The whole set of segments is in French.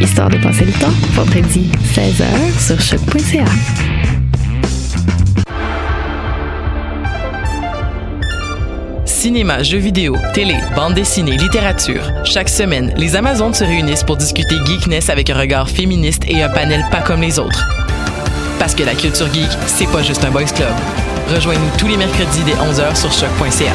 Histoire de passer le temps, vendredi 16h sur choc.ca. Cinéma, jeux vidéo, télé, bande dessinée, littérature. Chaque semaine, les Amazones se réunissent pour discuter geekness avec un regard féministe et un panel pas comme les autres. Parce que la culture geek, c'est pas juste un boys club. Rejoignez-nous tous les mercredis dès 11h sur choc.ca.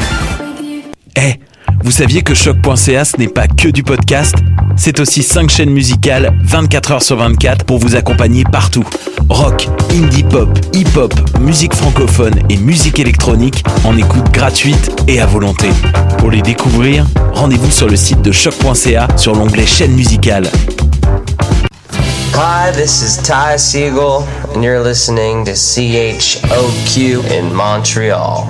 Eh, vous saviez que choc.ca ce n'est pas que du podcast? C'est aussi 5 chaînes musicales 24 heures sur 24 pour vous accompagner partout. Rock, indie pop, hip-hop, musique francophone et musique électronique en écoute gratuite et à volonté. Pour les découvrir, rendez-vous sur le site de choc.ca sur l'onglet chaîne musicale. Hi, this is Ty Siegel, and you're listening to CHOQ in Montreal.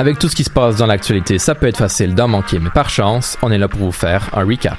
Avec tout ce qui se passe dans l'actualité, ça peut être facile d'en manquer, mais par chance, on est là pour vous faire un recap.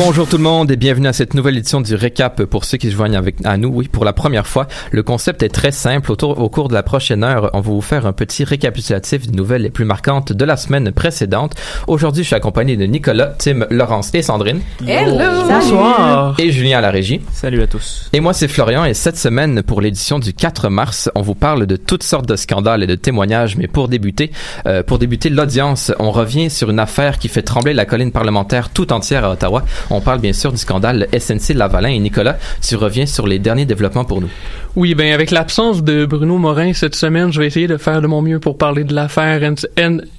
Bonjour tout le monde et bienvenue à cette nouvelle édition du récap pour ceux qui se joignent avec à nous. Oui, pour la première fois, le concept est très simple. Autour, au cours de la prochaine heure, on va vous faire un petit récapitulatif des nouvelles les plus marquantes de la semaine précédente. Aujourd'hui, je suis accompagné de Nicolas, Tim, Laurence et Sandrine. Hello! Bonsoir. Et Julien à la régie. Salut à tous. Et moi, c'est Florian et cette semaine, pour l'édition du 4 mars, on vous parle de toutes sortes de scandales et de témoignages. Mais pour débuter, euh, pour débuter l'audience, on revient sur une affaire qui fait trembler la colline parlementaire tout entière à Ottawa. On parle bien sûr du scandale SNC Lavalin. Et Nicolas, tu reviens sur les derniers développements pour nous. Oui, ben avec l'absence de Bruno Morin cette semaine, je vais essayer de faire de mon mieux pour parler de l'affaire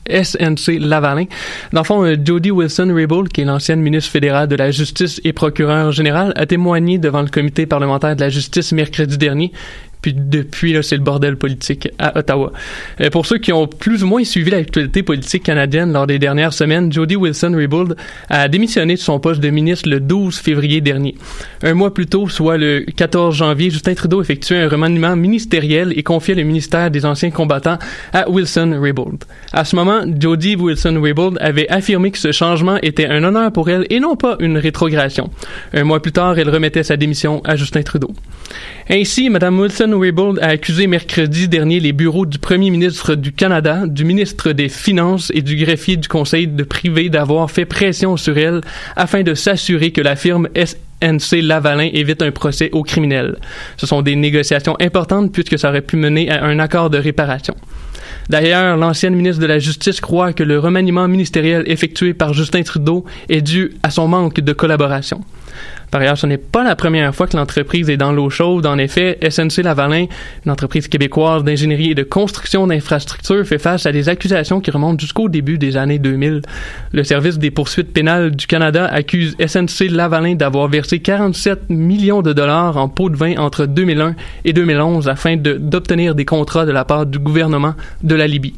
SNC Lavalin. Dans le fond, euh, Jody Wilson-Raybould, qui est l'ancienne ministre fédérale de la Justice et procureur général, a témoigné devant le comité parlementaire de la justice mercredi dernier. Puis depuis, là, c'est le bordel politique à Ottawa. Euh, pour ceux qui ont plus ou moins suivi l'actualité politique canadienne lors des dernières semaines, Jody Wilson-Raybould a démissionné de son poste de ministre le 12 février dernier. Un mois plus tôt, soit le 14 janvier, Justin Trudeau effectuait un remaniement ministériel et confiait le ministère des anciens combattants à Wilson-Raybould. À ce moment, Jody Wilson-Raybould avait affirmé que ce changement était un honneur pour elle et non pas une rétrogradation. Un mois plus tard, elle remettait sa démission à Justin Trudeau. Ainsi, Mme Wilson-Raybould a accusé mercredi dernier les bureaux du premier ministre du Canada, du ministre des Finances et du greffier du Conseil de privé d'avoir fait pression sur elle afin de s'assurer que la firme SNC Lavalin évite un procès aux criminels. Ce sont des négociations importantes puisque ça aurait pu mener à un accord de réparation. D'ailleurs, l'ancienne ministre de la Justice croit que le remaniement ministériel effectué par Justin Trudeau est dû à son manque de collaboration. Par ailleurs, ce n'est pas la première fois que l'entreprise est dans l'eau chaude. En effet, SNC Lavalin, une entreprise québécoise d'ingénierie et de construction d'infrastructures, fait face à des accusations qui remontent jusqu'au début des années 2000. Le service des poursuites pénales du Canada accuse SNC Lavalin d'avoir versé 47 millions de dollars en pots de vin entre 2001 et 2011 afin d'obtenir des contrats de la part du gouvernement de la Libye.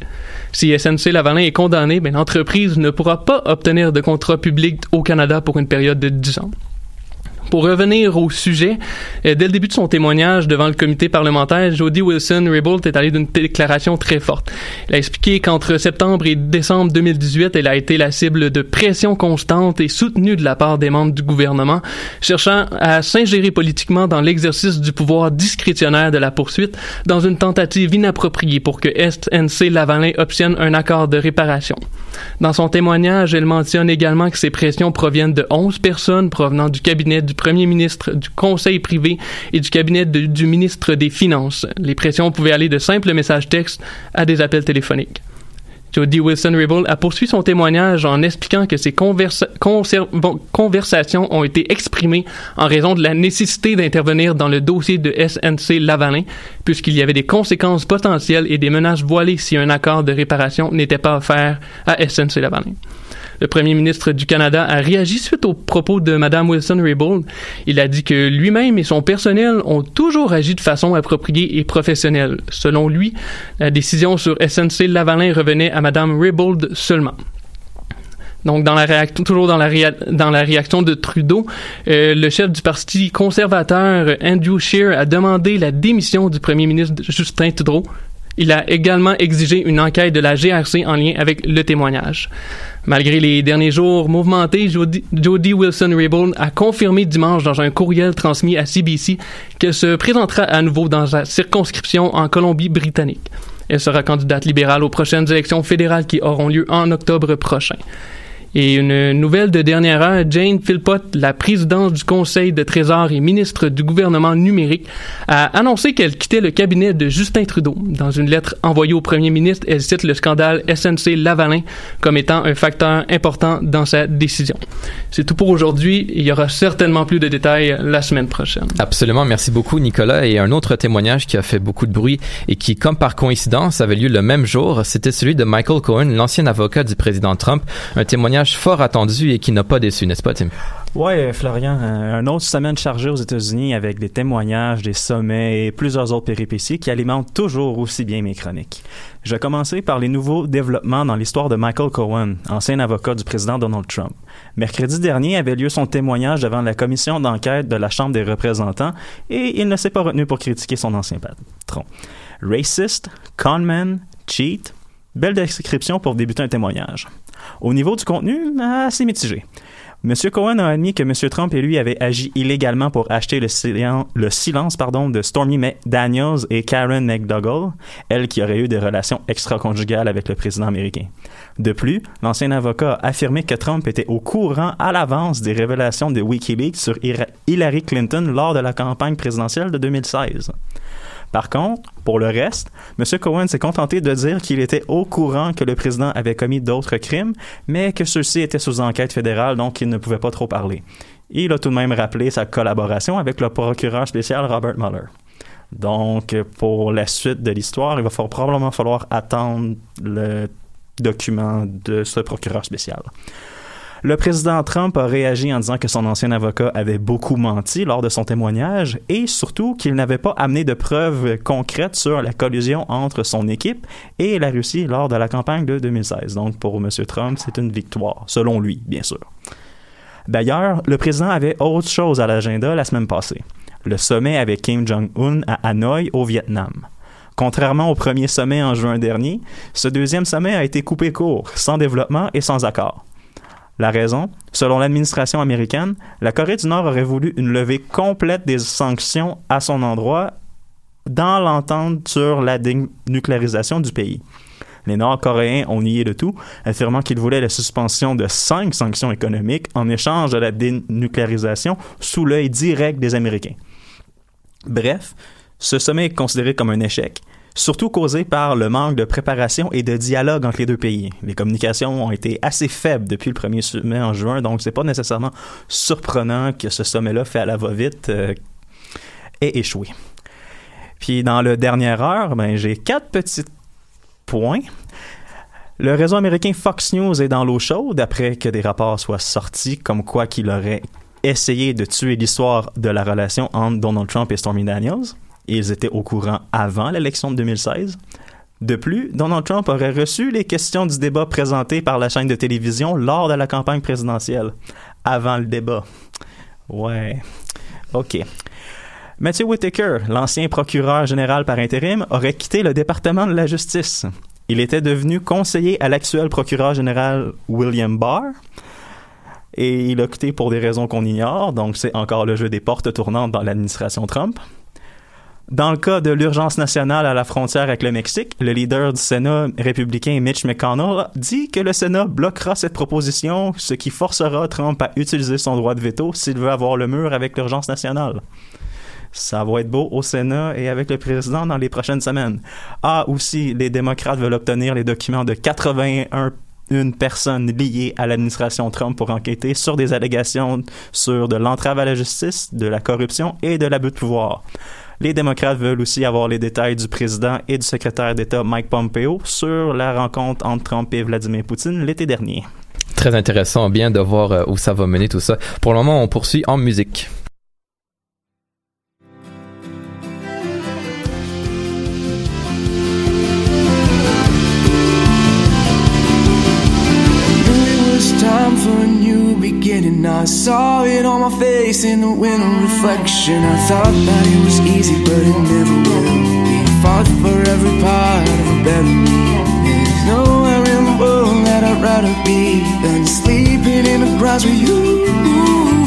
Si SNC Lavalin est condamné, ben, l'entreprise ne pourra pas obtenir de contrat public au Canada pour une période de 10 ans. Pour revenir au sujet, euh, dès le début de son témoignage devant le comité parlementaire, Jody Wilson-Raybould est allée d'une déclaration très forte. Elle a expliqué qu'entre septembre et décembre 2018, elle a été la cible de pression constante et soutenue de la part des membres du gouvernement, cherchant à s'ingérer politiquement dans l'exercice du pouvoir discrétionnaire de la poursuite dans une tentative inappropriée pour que SNC Lavalin obtienne un accord de réparation. Dans son témoignage, elle mentionne également que ces pressions proviennent de 11 personnes provenant du cabinet du premier ministre, du conseil privé et du cabinet du ministre des Finances. Les pressions pouvaient aller de simples messages textes à des appels téléphoniques. Jody Wilson-Raybould a poursuivi son témoignage en expliquant que ces conversations ont été exprimées en raison de la nécessité d'intervenir dans le dossier de SNC Lavalin, puisqu'il y avait des conséquences potentielles et des menaces voilées si un accord de réparation n'était pas offert à SNC Lavalin. Le premier ministre du Canada a réagi suite aux propos de Mme Wilson-Raybould. Il a dit que lui-même et son personnel ont toujours agi de façon appropriée et professionnelle. Selon lui, la décision sur SNC Lavalin revenait à Mme Raybould seulement. Donc, dans la réaction, toujours dans la, réa- dans la réaction de Trudeau, euh, le chef du Parti conservateur, Andrew Scheer, a demandé la démission du premier ministre Justin Trudeau. Il a également exigé une enquête de la GRC en lien avec le témoignage. Malgré les derniers jours mouvementés, Jody, Wilson-Raybould a confirmé dimanche dans un courriel transmis à CBC qu'elle se présentera à nouveau dans sa circonscription en Colombie-Britannique. Elle sera candidate libérale aux prochaines élections fédérales qui auront lieu en octobre prochain. Et une nouvelle de dernière heure, Jane Philpott, la présidente du Conseil de Trésor et ministre du gouvernement numérique, a annoncé qu'elle quittait le cabinet de Justin Trudeau. Dans une lettre envoyée au premier ministre, elle cite le scandale SNC Lavalin comme étant un facteur important dans sa décision. C'est tout pour aujourd'hui. Il y aura certainement plus de détails la semaine prochaine. Absolument, merci beaucoup Nicolas. Et un autre témoignage qui a fait beaucoup de bruit et qui, comme par coïncidence, avait lieu le même jour, c'était celui de Michael Cohen, l'ancien avocat du président Trump. Un témoignage fort attendu et qui n'a pas déçu, n'est-ce pas Tim? Ouais, Florian, euh, une autre semaine chargée aux États-Unis avec des témoignages, des sommets et plusieurs autres péripéties qui alimentent toujours aussi bien mes chroniques. Je vais commencer par les nouveaux développements dans l'histoire de Michael Cohen, ancien avocat du président Donald Trump. Mercredi dernier avait lieu son témoignage devant la commission d'enquête de la Chambre des représentants et il ne s'est pas retenu pour critiquer son ancien patron. Racist, conman, cheat, belle description pour débuter un témoignage. Au niveau du contenu, assez mitigé. Monsieur Cohen a admis que Monsieur Trump et lui avaient agi illégalement pour acheter le, silen- le silence de Stormy Ma- Daniels et Karen McDougall, elle qui aurait eu des relations extra-conjugales avec le président américain. De plus, l'ancien avocat a affirmé que Trump était au courant à l'avance des révélations de Wikileaks sur Hillary Clinton lors de la campagne présidentielle de 2016. Par contre, pour le reste, M. Cohen s'est contenté de dire qu'il était au courant que le président avait commis d'autres crimes, mais que ceux-ci étaient sous enquête fédérale, donc il ne pouvait pas trop parler. Il a tout de même rappelé sa collaboration avec le procureur spécial Robert Mueller. Donc, pour la suite de l'histoire, il va fa- probablement falloir attendre le document de ce procureur spécial. Le président Trump a réagi en disant que son ancien avocat avait beaucoup menti lors de son témoignage et surtout qu'il n'avait pas amené de preuves concrètes sur la collusion entre son équipe et la Russie lors de la campagne de 2016. Donc pour M. Trump, c'est une victoire, selon lui, bien sûr. D'ailleurs, le président avait autre chose à l'agenda la semaine passée. Le sommet avec Kim Jong-un à Hanoï, au Vietnam. Contrairement au premier sommet en juin dernier, ce deuxième sommet a été coupé court, sans développement et sans accord. La raison, selon l'administration américaine, la Corée du Nord aurait voulu une levée complète des sanctions à son endroit dans l'entente sur la dénucléarisation du pays. Les Nord-Coréens ont nié le tout, affirmant qu'ils voulaient la suspension de cinq sanctions économiques en échange de la dénucléarisation sous l'œil direct des Américains. Bref, ce sommet est considéré comme un échec, surtout causé par le manque de préparation et de dialogue entre les deux pays. Les communications ont été assez faibles depuis le premier sommet en juin, donc c'est pas nécessairement surprenant que ce sommet-là fait à la va-vite euh, ait échoué. Puis dans le dernière heure, ben, j'ai quatre petits points. Le réseau américain Fox News est dans l'eau chaude après que des rapports soient sortis comme quoi qu'il aurait essayé de tuer l'histoire de la relation entre Donald Trump et Stormy Daniels. Ils étaient au courant avant l'élection de 2016. De plus, Donald Trump aurait reçu les questions du débat présentées par la chaîne de télévision lors de la campagne présidentielle, avant le débat. Ouais. OK. Matthew Whitaker, l'ancien procureur général par intérim, aurait quitté le département de la justice. Il était devenu conseiller à l'actuel procureur général William Barr. Et il a quitté pour des raisons qu'on ignore, donc c'est encore le jeu des portes tournantes dans l'administration Trump. Dans le cas de l'urgence nationale à la frontière avec le Mexique, le leader du Sénat républicain Mitch McConnell dit que le Sénat bloquera cette proposition, ce qui forcera Trump à utiliser son droit de veto s'il veut avoir le mur avec l'urgence nationale. Ça va être beau au Sénat et avec le président dans les prochaines semaines. Ah, aussi, les démocrates veulent obtenir les documents de 81 une personne liée à l'administration Trump pour enquêter sur des allégations sur de l'entrave à la justice, de la corruption et de l'abus de pouvoir. Les démocrates veulent aussi avoir les détails du président et du secrétaire d'État Mike Pompeo sur la rencontre entre Trump et Vladimir Poutine l'été dernier. Très intéressant, bien de voir euh, où ça va mener tout ça. Pour le moment, on poursuit en musique. My face in the window reflection. I thought that it was easy, but it never will be. Fought for every part of a better me. There's nowhere in the world that I'd rather be than sleeping in the grass with you.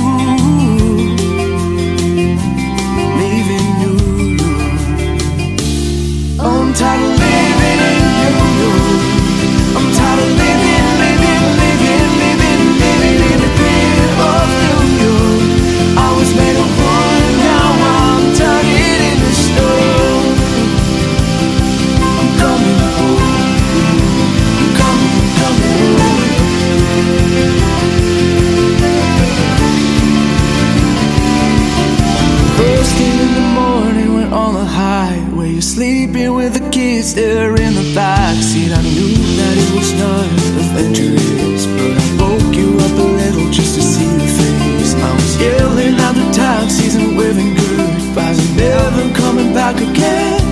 Kids there in the backseat. I knew that it was not adventurous, but I woke you up a little just to see your face. I was yelling at the taxis and waving goodbyes, never coming back again.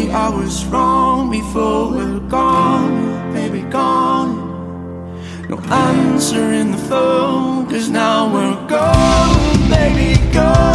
Me I was wrong before we're gone, baby, gone. No answer in the phone, cause now we're gone, baby, gone.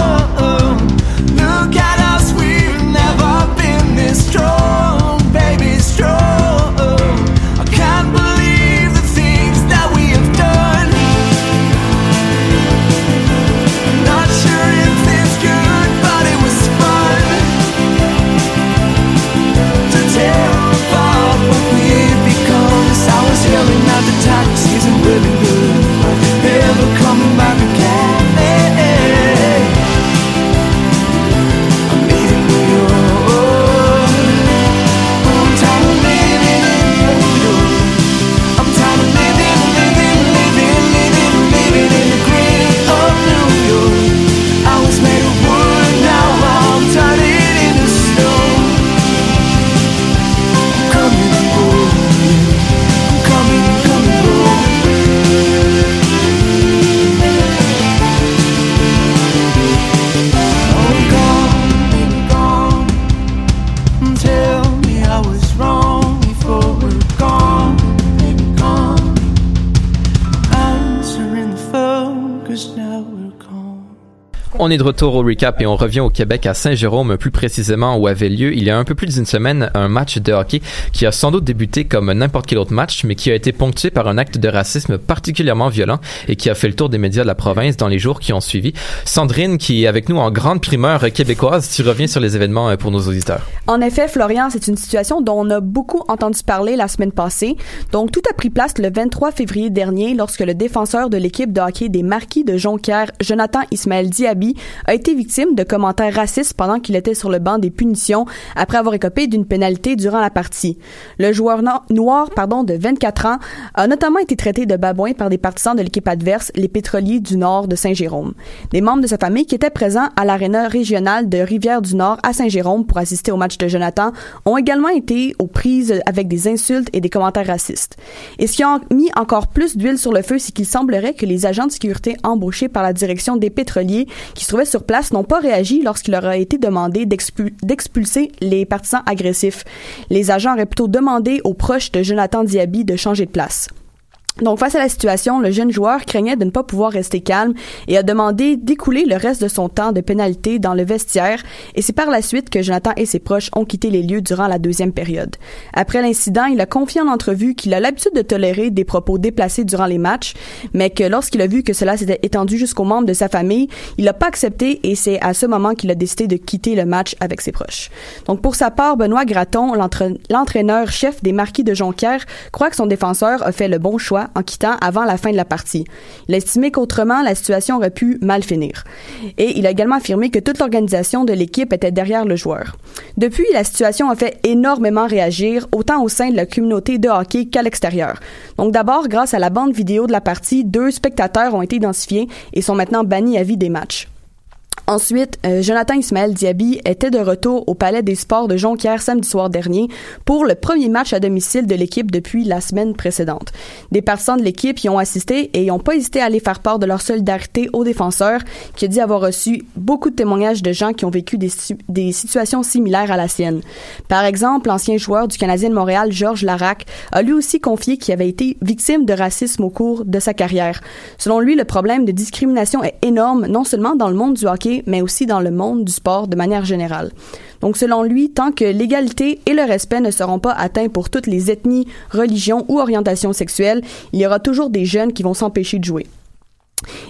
On est de retour au recap et on revient au Québec à Saint-Jérôme, plus précisément où avait lieu il y a un peu plus d'une semaine un match de hockey qui a sans doute débuté comme n'importe quel autre match, mais qui a été ponctué par un acte de racisme particulièrement violent et qui a fait le tour des médias de la province dans les jours qui ont suivi. Sandrine, qui est avec nous en grande primeur québécoise, tu reviens sur les événements euh, pour nos auditeurs. En effet, Florian, c'est une situation dont on a beaucoup entendu parler la semaine passée. Donc, tout a pris place le 23 février dernier lorsque le défenseur de l'équipe de hockey des Marquis de Jonquière, Jonathan Ismaël Diaby, a été victime de commentaires racistes pendant qu'il était sur le banc des punitions après avoir écopé d'une pénalité durant la partie. Le joueur no- noir, pardon, de 24 ans, a notamment été traité de babouin par des partisans de l'équipe adverse, les pétroliers du Nord de Saint-Jérôme. Des membres de sa famille qui étaient présents à l'aréna régionale de Rivière-du-Nord à Saint-Jérôme pour assister au match de Jonathan ont également été aux prises avec des insultes et des commentaires racistes. Et ce qui a mis encore plus d'huile sur le feu, c'est qu'il semblerait que les agents de sécurité embauchés par la direction des pétroliers qui se trouvaient sur place n'ont pas réagi lorsqu'il leur a été demandé d'expu- d'expulser les partisans agressifs. Les agents auraient plutôt demandé aux proches de Jonathan Diaby de changer de place. Donc, face à la situation, le jeune joueur craignait de ne pas pouvoir rester calme et a demandé d'écouler le reste de son temps de pénalité dans le vestiaire. Et c'est par la suite que Jonathan et ses proches ont quitté les lieux durant la deuxième période. Après l'incident, il a confié en entrevue qu'il a l'habitude de tolérer des propos déplacés durant les matchs, mais que lorsqu'il a vu que cela s'était étendu jusqu'aux membres de sa famille, il n'a pas accepté et c'est à ce moment qu'il a décidé de quitter le match avec ses proches. Donc, pour sa part, Benoît l'entra- l'entraîneur-chef des Marquis de Jonquière, croit que son défenseur a fait le bon choix en quittant avant la fin de la partie. Il a estimé qu'autrement, la situation aurait pu mal finir. Et il a également affirmé que toute l'organisation de l'équipe était derrière le joueur. Depuis, la situation a fait énormément réagir, autant au sein de la communauté de hockey qu'à l'extérieur. Donc d'abord, grâce à la bande vidéo de la partie, deux spectateurs ont été identifiés et sont maintenant bannis à vie des matchs. Ensuite, euh, Jonathan Ismaël Diaby était de retour au Palais des Sports de Jonquière samedi soir dernier pour le premier match à domicile de l'équipe depuis la semaine précédente. Des partisans de l'équipe y ont assisté et n'ont pas hésité à aller faire part de leur solidarité aux défenseurs, qui a dit avoir reçu beaucoup de témoignages de gens qui ont vécu des, des situations similaires à la sienne. Par exemple, l'ancien joueur du Canadien de Montréal, Georges Larac, a lui aussi confié qu'il avait été victime de racisme au cours de sa carrière. Selon lui, le problème de discrimination est énorme, non seulement dans le monde du hockey, mais aussi dans le monde du sport de manière générale. Donc, selon lui, tant que l'égalité et le respect ne seront pas atteints pour toutes les ethnies, religions ou orientations sexuelles, il y aura toujours des jeunes qui vont s'empêcher de jouer.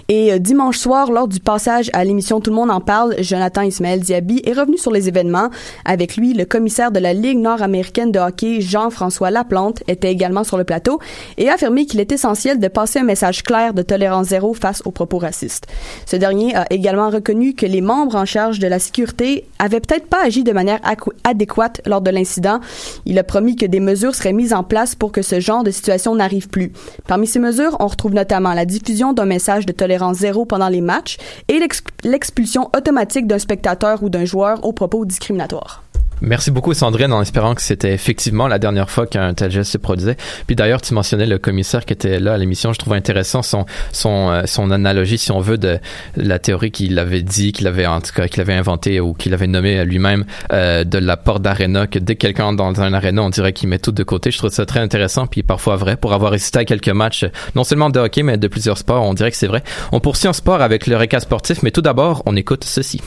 Et euh, dimanche soir, lors du passage à l'émission Tout le monde en parle, Jonathan Ismaël Diaby est revenu sur les événements. Avec lui, le commissaire de la Ligue nord-américaine de hockey, Jean-François Laplante, était également sur le plateau et a affirmé qu'il est essentiel de passer un message clair de tolérance zéro face aux propos racistes. Ce dernier a également reconnu que les membres en charge de la sécurité avaient peut-être pas agi de manière adéquate lors de l'incident. Il a promis que des mesures seraient mises en place pour que ce genre de situation n'arrive plus. Parmi ces mesures, on retrouve notamment la diffusion d'un message de tolérance zéro pendant les matchs et l'ex- l'expulsion automatique d'un spectateur ou d'un joueur aux propos discriminatoires. Merci beaucoup Sandrine en espérant que c'était effectivement la dernière fois qu'un tel geste se produisait. Puis d'ailleurs tu mentionnais le commissaire qui était là à l'émission. Je trouve intéressant son son euh, son analogie si on veut de la théorie qu'il avait dit, qu'il avait en tout cas qu'il avait inventé ou qu'il avait nommé lui-même euh, de la porte d'aréna que dès que quelqu'un dans un aréna on dirait qu'il met tout de côté. Je trouve ça très intéressant puis parfois vrai pour avoir assisté à quelques matchs non seulement de hockey mais de plusieurs sports. On dirait que c'est vrai. On poursuit en sport avec le récap sportif mais tout d'abord on écoute ceci.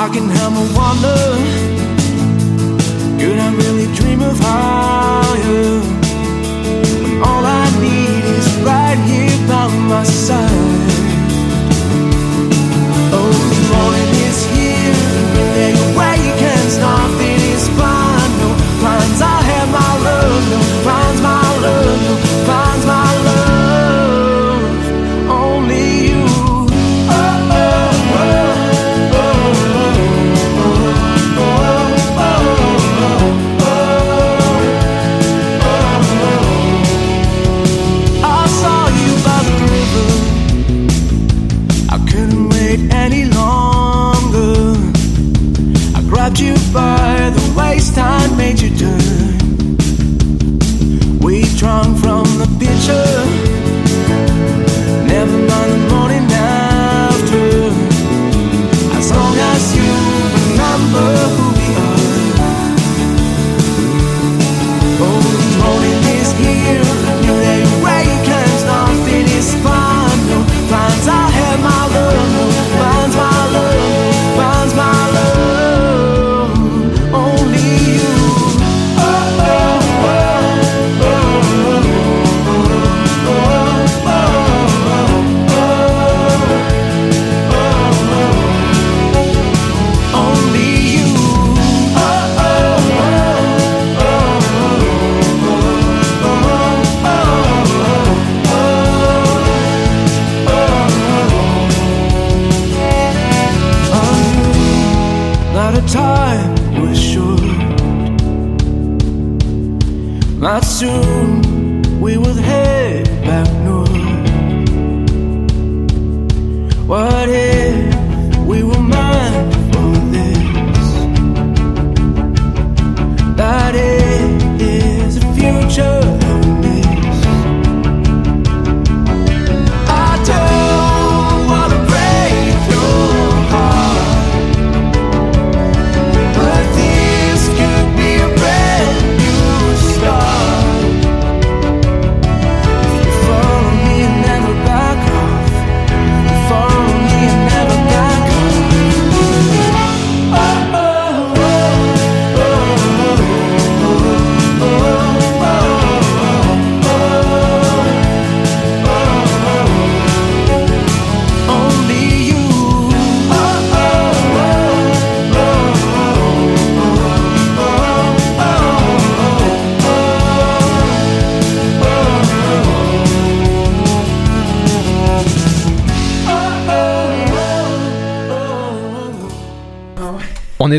I can help but wonder. Could I really dream of higher?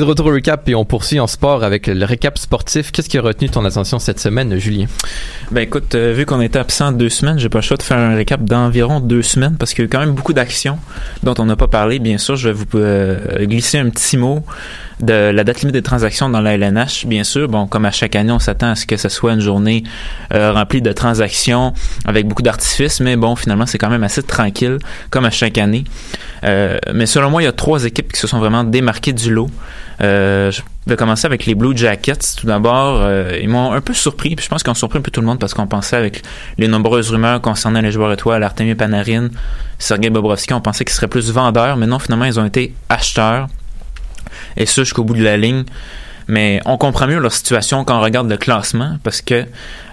Retour au recap et on poursuit en sport avec le récap sportif. Qu'est-ce qui a retenu ton attention cette semaine, Julien? Ben écoute, euh, vu qu'on était absent deux semaines, j'ai pas le choix de faire un récap d'environ deux semaines parce qu'il y a quand même beaucoup d'actions dont on n'a pas parlé. Bien sûr, je vais vous euh, glisser un petit mot de la date limite des transactions dans la LNH. Bien sûr, bon, comme à chaque année, on s'attend à ce que ce soit une journée euh, remplie de transactions avec beaucoup d'artifices, mais bon, finalement, c'est quand même assez tranquille, comme à chaque année. Euh, mais selon moi, il y a trois équipes qui se sont vraiment démarquées du lot. Euh, je vais commencer avec les Blue Jackets. Tout d'abord, euh, ils m'ont un peu surpris. Puis je pense qu'ils ont surpris un peu tout le monde parce qu'on pensait avec les nombreuses rumeurs concernant les joueurs étoiles, Artemi Panarin, Sergei Bobrovski, on pensait qu'ils seraient plus vendeurs, mais non, finalement, ils ont été acheteurs. Et ça jusqu'au bout de la ligne. Mais on comprend mieux leur situation quand on regarde le classement parce que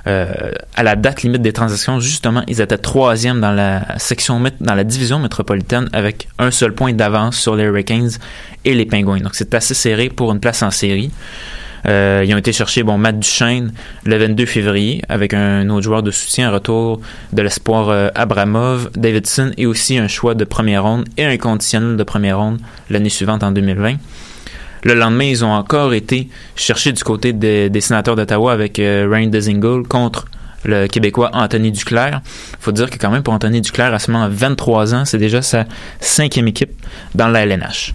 euh, à la date limite des transactions, justement, ils étaient troisième dans la section dans la division métropolitaine avec un seul point d'avance sur les Hurricanes et les Penguins. Donc c'est assez serré pour une place en série. Euh, ils ont été chercher bon Matt Duchesne le 22 février avec un autre joueur de soutien, un retour de l'espoir euh, Abramov, Davidson et aussi un choix de première ronde et un conditionnel de première ronde l'année suivante en 2020. Le lendemain, ils ont encore été chercher du côté des, des sénateurs d'Ottawa avec euh, Ryan Dezingle contre le Québécois Anthony Duclair. faut dire que quand même pour Anthony Duclair, à seulement 23 ans, c'est déjà sa cinquième équipe dans la LNH.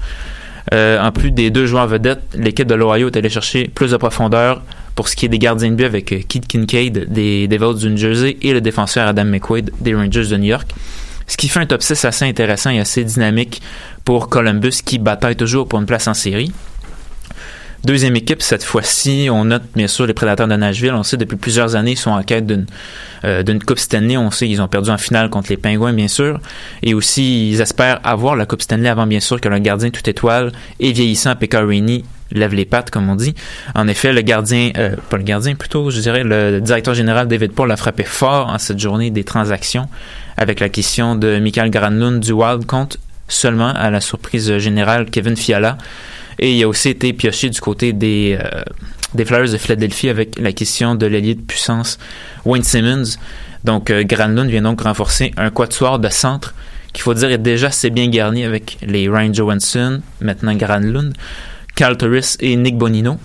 Euh, en plus des deux joueurs vedettes, l'équipe de l'Ohio est allée chercher plus de profondeur pour ce qui est des gardiens de but avec euh, Keith Kincaid des Devils du New Jersey et le défenseur Adam McQuaid des Rangers de New York. Ce qui fait un top 6 assez intéressant et assez dynamique pour Columbus qui bataille toujours pour une place en série. Deuxième équipe, cette fois-ci, on note bien sûr les Prédateurs de Nashville. On sait depuis plusieurs années, ils sont en quête d'une euh, d'une Coupe Stanley. On sait qu'ils ont perdu en finale contre les Pingouins, bien sûr. Et aussi, ils espèrent avoir la Coupe Stanley avant, bien sûr, que le gardien tout étoile et vieillissant Pecorini lève les pattes, comme on dit. En effet, le gardien, euh, pas le gardien, plutôt, je dirais, le directeur général David Paul a frappé fort en cette journée des transactions avec la question de Michael Granlund du Wild compte seulement à la surprise générale Kevin Fiala. Et il a aussi été pioché du côté des, euh, des Flyers de Philadelphie avec la question de l'ailier de puissance Wayne Simmons. Donc, euh, Granlund vient donc renforcer un quatuor de centre qu'il faut dire est déjà assez bien garni avec les Ryan Johansson, maintenant Granlund, Carl Torres et Nick Bonino.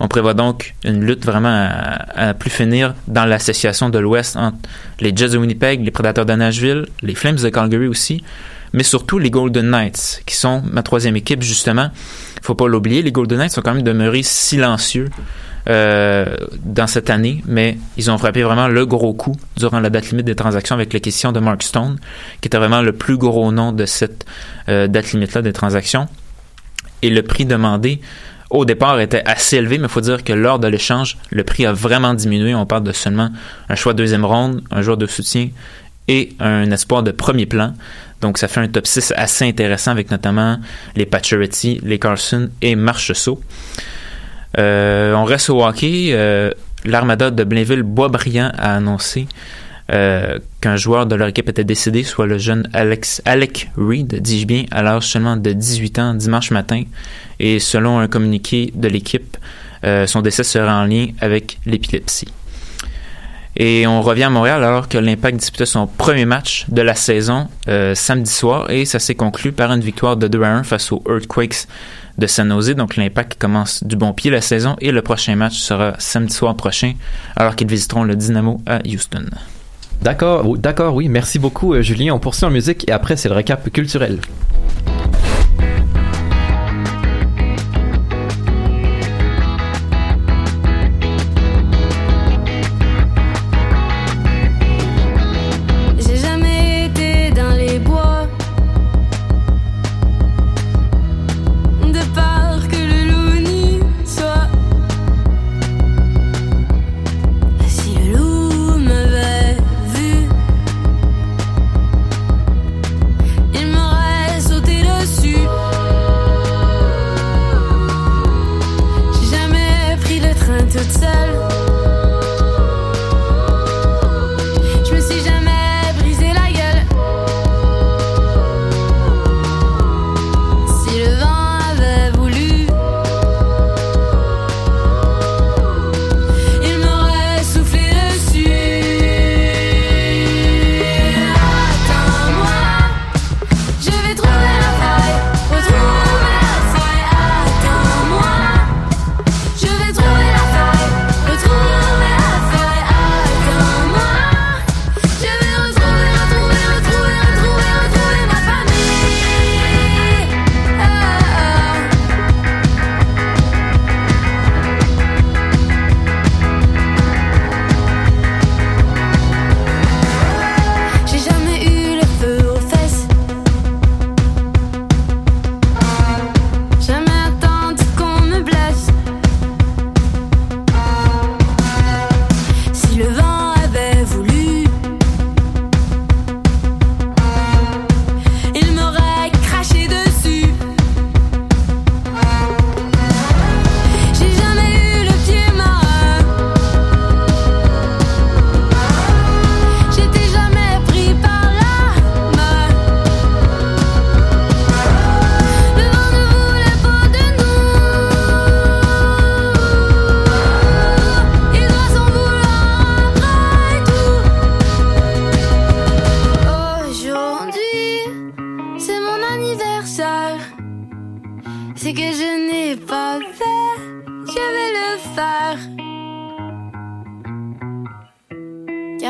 On prévoit donc une lutte vraiment à, plus finir dans l'association de l'Ouest entre les Jets de Winnipeg, les Prédateurs de Nashville, les Flames de Calgary aussi, mais surtout les Golden Knights, qui sont ma troisième équipe justement. Faut pas l'oublier, les Golden Knights sont quand même demeurés silencieux euh, dans cette année, mais ils ont frappé vraiment le gros coup durant la date limite des transactions avec la question de Mark Stone, qui était vraiment le plus gros nom de cette euh, date limite-là des transactions. Et le prix demandé au départ était assez élevé, mais il faut dire que lors de l'échange, le prix a vraiment diminué. On parle de seulement un choix de deuxième ronde, un joueur de soutien et un espoir de premier plan. Donc ça fait un top 6 assez intéressant avec notamment les Pacioretty, les Carson et Marcheseau. Euh, on reste au hockey. Euh, L'armada de Blainville-Boisbriand a annoncé euh, qu'un joueur de leur équipe était décédé, soit le jeune Alex, Alec Reed, dis-je bien, à l'âge seulement de 18 ans, dimanche matin. Et selon un communiqué de l'équipe, son décès serait en lien avec l'épilepsie. Et on revient à Montréal alors que l'Impact disputait son premier match de la saison euh, samedi soir et ça s'est conclu par une victoire de 2 à 1 face aux Earthquakes de San Jose. Donc l'Impact commence du bon pied la saison et le prochain match sera samedi soir prochain alors qu'ils visiteront le Dynamo à Houston. D'accord, d'accord, oui. Merci beaucoup, euh, Julien. On poursuit en musique et après, c'est le récap culturel.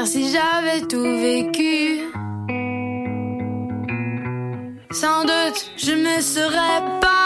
Si j'avais tout vécu, sans doute je me serais pendue.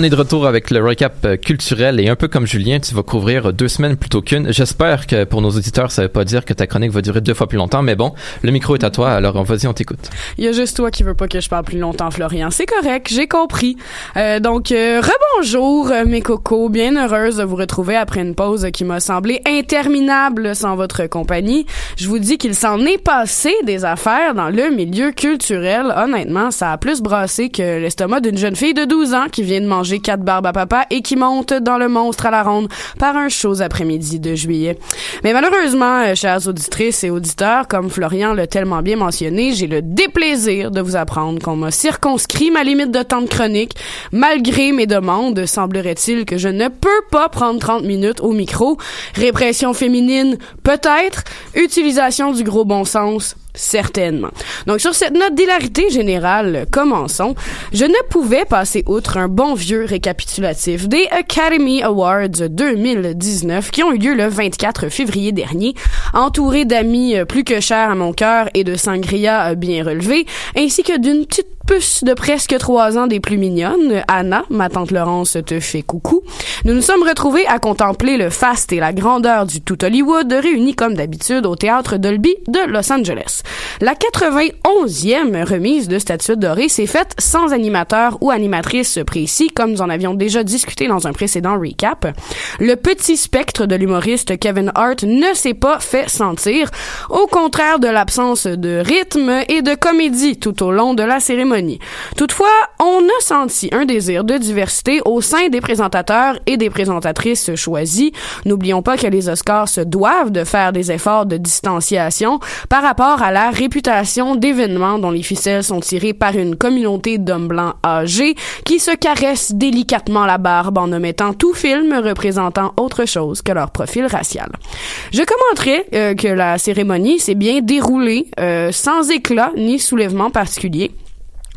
On est de retour avec le recap euh, culturel et un peu comme Julien, tu vas couvrir deux semaines plutôt qu'une. J'espère que pour nos auditeurs, ça veut pas dire que ta chronique va durer deux fois plus longtemps, mais bon, le micro est à toi, alors vas-y, on t'écoute. Il y a juste toi qui veux pas que je parle plus longtemps, Florian. C'est correct, j'ai compris. Euh, donc, euh, rebonjour, euh, mes cocos. Bien heureuse de vous retrouver après une pause qui m'a semblé interminable sans votre compagnie. Je vous dis qu'il s'en est passé des affaires dans le milieu culturel. Honnêtement, ça a plus brassé que l'estomac d'une jeune fille de 12 ans qui vient de manger quatre barbes à papa et qui monte dans le monstre à la ronde par un chaud après-midi de juillet. Mais malheureusement, euh, chères auditrices et auditeurs, comme Florian l'a tellement bien mentionné, j'ai le déplaisir de vous apprendre qu'on m'a circonscrit ma limite de temps de chronique. Malgré mes demandes, semblerait-il que je ne peux pas prendre 30 minutes au micro. Répression féminine, peut-être. Utilisation du gros bon sens, certainement. Donc sur cette note d'hilarité générale, commençons. Je ne pouvais passer outre un bon vieux récapitulatif des Academy Awards 2019 qui ont eu lieu le 24 février dernier, entouré d'amis euh, plus que chers à mon cœur et de sangria euh, bien relevés, ainsi que d'une petite puce de presque trois ans des plus mignonnes, Anna, ma tante Laurence te fait coucou. Nous nous sommes retrouvés à contempler le faste et la grandeur du tout Hollywood réunis comme d'habitude au théâtre Dolby de Los Angeles. La 91e remise de statuette dorée s'est faite sans animateur ou animatrice précis, comme nous en avions déjà discuté dans un précédent recap. Le petit spectre de l'humoriste Kevin Hart ne s'est pas fait sentir, au contraire de l'absence de rythme et de comédie tout au long de la cérémonie. Toutefois, on a senti un désir de diversité au sein des présentateurs et des présentatrices choisis. N'oublions pas que les Oscars se doivent de faire des efforts de distanciation par rapport à la réputation d'événements dont les ficelles sont tirées par une communauté d'hommes blancs âgés qui se caressent délicatement la barbe en omettant tout film représentant autre chose que leur profil racial. Je commenterai euh, que la cérémonie s'est bien déroulée euh, sans éclat ni soulèvement particulier.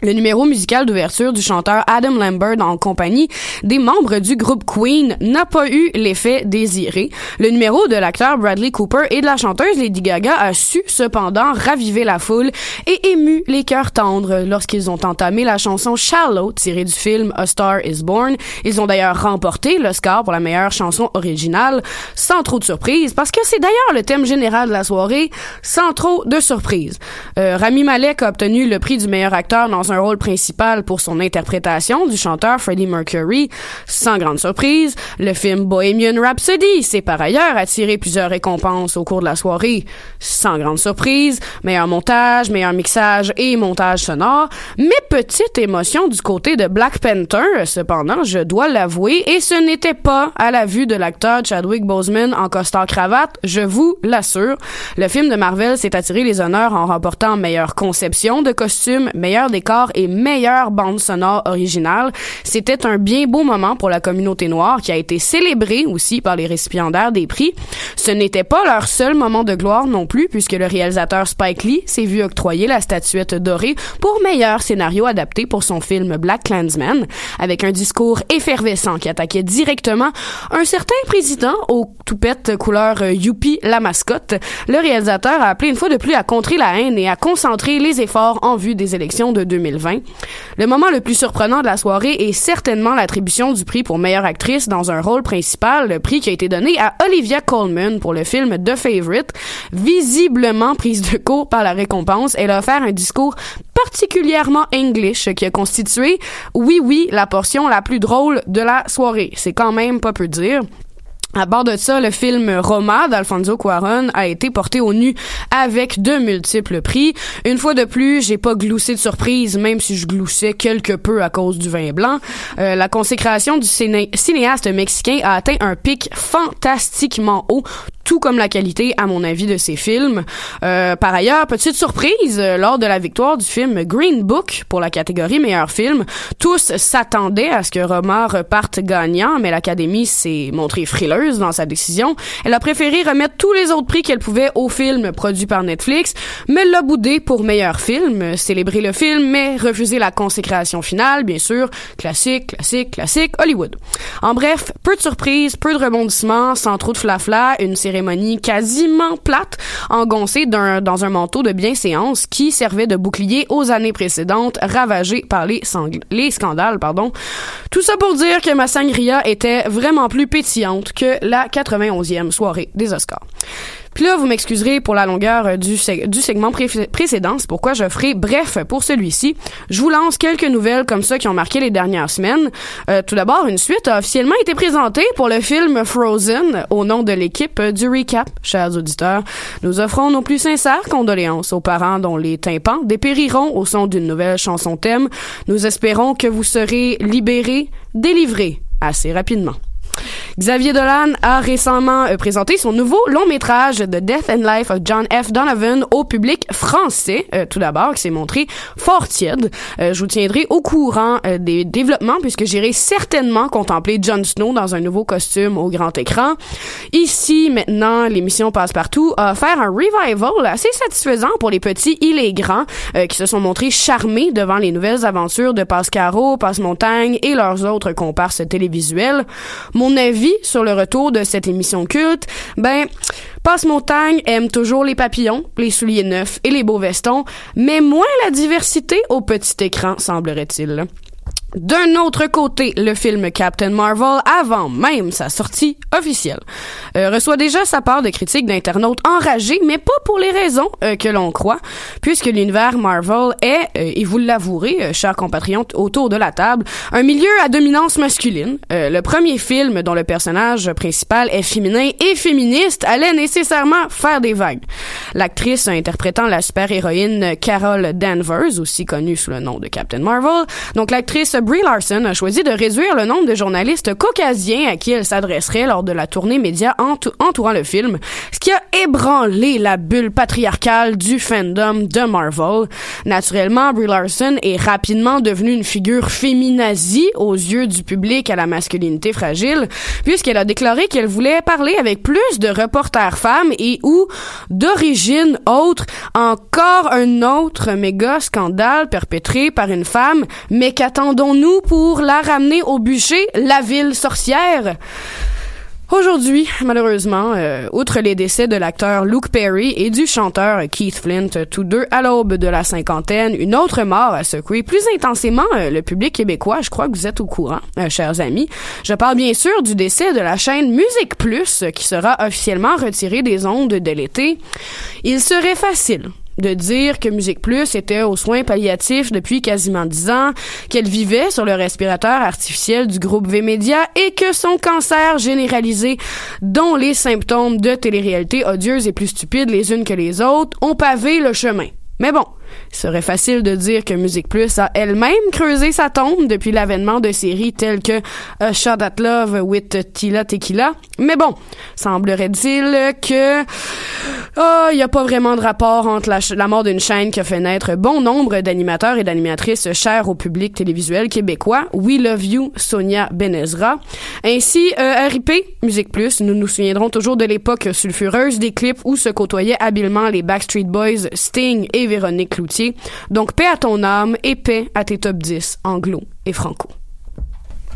Le numéro musical d'ouverture du chanteur Adam Lambert en compagnie des membres du groupe Queen n'a pas eu l'effet désiré. Le numéro de l'acteur Bradley Cooper et de la chanteuse Lady Gaga a su cependant raviver la foule et ému les cœurs tendres lorsqu'ils ont entamé la chanson Shallow tirée du film A Star is Born. Ils ont d'ailleurs remporté l'Oscar pour la meilleure chanson originale sans trop de surprise parce que c'est d'ailleurs le thème général de la soirée sans trop de surprise. Euh, Rami Malek a obtenu le prix du meilleur acteur dans un rôle principal pour son interprétation du chanteur Freddie Mercury. Sans grande surprise, le film Bohemian Rhapsody s'est par ailleurs attiré plusieurs récompenses au cours de la soirée. Sans grande surprise, meilleur montage, meilleur mixage et montage sonore. Mais petite émotion du côté de Black Panther, cependant, je dois l'avouer, et ce n'était pas à la vue de l'acteur Chadwick Boseman en costard cravate, je vous l'assure. Le film de Marvel s'est attiré les honneurs en remportant meilleure conception de costumes, meilleur décor et meilleure bande sonore originale. C'était un bien beau moment pour la communauté noire qui a été célébrée aussi par les récipiendaires des prix. Ce n'était pas leur seul moment de gloire non plus puisque le réalisateur Spike Lee s'est vu octroyer la statuette dorée pour meilleur scénario adapté pour son film Black Klansman avec un discours effervescent qui attaquait directement un certain président aux toupettes couleur euh, Youpi la mascotte. Le réalisateur a appelé une fois de plus à contrer la haine et à concentrer les efforts en vue des élections de 2020. Le moment le plus surprenant de la soirée est certainement l'attribution du prix pour meilleure actrice dans un rôle principal, le prix qui a été donné à Olivia Colman pour le film The Favorite. Visiblement prise de court par la récompense, elle a offert un discours particulièrement English qui a constitué, oui oui, la portion la plus drôle de la soirée. C'est quand même pas peu dire. À bord de ça, le film Roma d'Alfonso Cuarón a été porté au nu avec de multiples prix. Une fois de plus, j'ai pas gloussé de surprise, même si je gloussais quelque peu à cause du vin blanc. Euh, la consécration du ciné- cinéaste mexicain a atteint un pic fantastiquement haut, tout comme la qualité, à mon avis, de ses films. Euh, par ailleurs, petite surprise, euh, lors de la victoire du film Green Book pour la catégorie meilleur film, tous s'attendaient à ce que Roma reparte gagnant, mais l'Académie s'est montrée frileuse dans sa décision. Elle a préféré remettre tous les autres prix qu'elle pouvait au film produit par Netflix, mais l'a boudé pour meilleur film, célébrer le film, mais refuser la consécration finale, bien sûr, classique, classique, classique, Hollywood. En bref, peu de surprises, peu de rebondissements, sans trop de flafla, une cérémonie quasiment plate, engoncée dans un manteau de bienséance qui servait de bouclier aux années précédentes, ravagées par les, les scandales, pardon. Tout ça pour dire que ma sangria était vraiment plus pétillante que la 91e soirée des Oscars. Puis là, vous m'excuserez pour la longueur euh, du, seg- du segment pré- précédent, c'est pourquoi je ferai bref pour celui-ci. Je vous lance quelques nouvelles comme ça qui ont marqué les dernières semaines. Euh, tout d'abord, une suite a officiellement été présentée pour le film Frozen au nom de l'équipe euh, du Recap, chers auditeurs. Nous offrons nos plus sincères condoléances aux parents dont les tympans dépériront au son d'une nouvelle chanson thème. Nous espérons que vous serez libérés, délivrés assez rapidement. Xavier Dolan a récemment euh, présenté son nouveau long métrage The Death and Life of John F. Donovan au public français, euh, tout d'abord, qui s'est montré fort tiède. Euh, je vous tiendrai au courant euh, des développements puisque j'irai certainement contempler Jon Snow dans un nouveau costume au grand écran. Ici, maintenant, l'émission Passe-Partout a offert un revival assez satisfaisant pour les petits et les grands euh, qui se sont montrés charmés devant les nouvelles aventures de Pascaro, Passe-Montagne et leurs autres comparses télévisuels. Mon avis sur le retour de cette émission culte, ben, Passe-Montagne aime toujours les papillons, les souliers neufs et les beaux vestons, mais moins la diversité au petit écran, semblerait-il. D'un autre côté, le film Captain Marvel, avant même sa sortie officielle, euh, reçoit déjà sa part de critiques d'internautes enragés, mais pas pour les raisons euh, que l'on croit, puisque l'univers Marvel est, euh, et vous l'avouerez, chers compatriotes autour de la table, un milieu à dominance masculine. Le premier film dont le personnage principal est féminin et féministe allait nécessairement faire des vagues. L'actrice interprétant la super-héroïne Carol Danvers, aussi connue sous le nom de Captain Marvel, donc l'actrice Brie Larson a choisi de réduire le nombre de journalistes caucasiens à qui elle s'adresserait lors de la tournée média entou- entourant le film, ce qui a ébranlé la bulle patriarcale du fandom de Marvel. Naturellement, Brie Larson est rapidement devenue une figure féminazie aux yeux du public à la masculinité fragile, puisqu'elle a déclaré qu'elle voulait parler avec plus de reporters femmes et ou d'origine autre, encore un autre méga scandale perpétré par une femme, mais qu'attendons-nous pour la ramener au bûcher, la ville sorcière? Aujourd'hui, malheureusement, euh, outre les décès de l'acteur Luke Perry et du chanteur Keith Flint, tous deux à l'aube de la cinquantaine, une autre mort a secoué plus intensément euh, le public québécois. Je crois que vous êtes au courant, euh, chers amis. Je parle bien sûr du décès de la chaîne Musique Plus, qui sera officiellement retirée des ondes de l'été. Il serait facile de dire que Musique Plus était aux soins palliatifs depuis quasiment dix ans, qu'elle vivait sur le respirateur artificiel du groupe V-Media et que son cancer généralisé, dont les symptômes de télé-réalité odieuses et plus stupides les unes que les autres, ont pavé le chemin. Mais bon, il serait facile de dire que Musique Plus a elle-même creusé sa tombe depuis l'avènement de séries telles que A Shot at Love with Tila Tequila. Mais bon, semblerait-il que ah, il n'y a pas vraiment de rapport entre la mort d'une chaîne qui a fait naître bon nombre d'animateurs et d'animatrices chers au public télévisuel québécois. We Love You, Sonia Benezra. Ainsi, euh, RIP, Musique Plus, nous nous souviendrons toujours de l'époque sulfureuse des clips où se côtoyaient habilement les Backstreet Boys, Sting et Véronique Cloutier. Donc, paix à ton âme et paix à tes top 10 anglo et franco.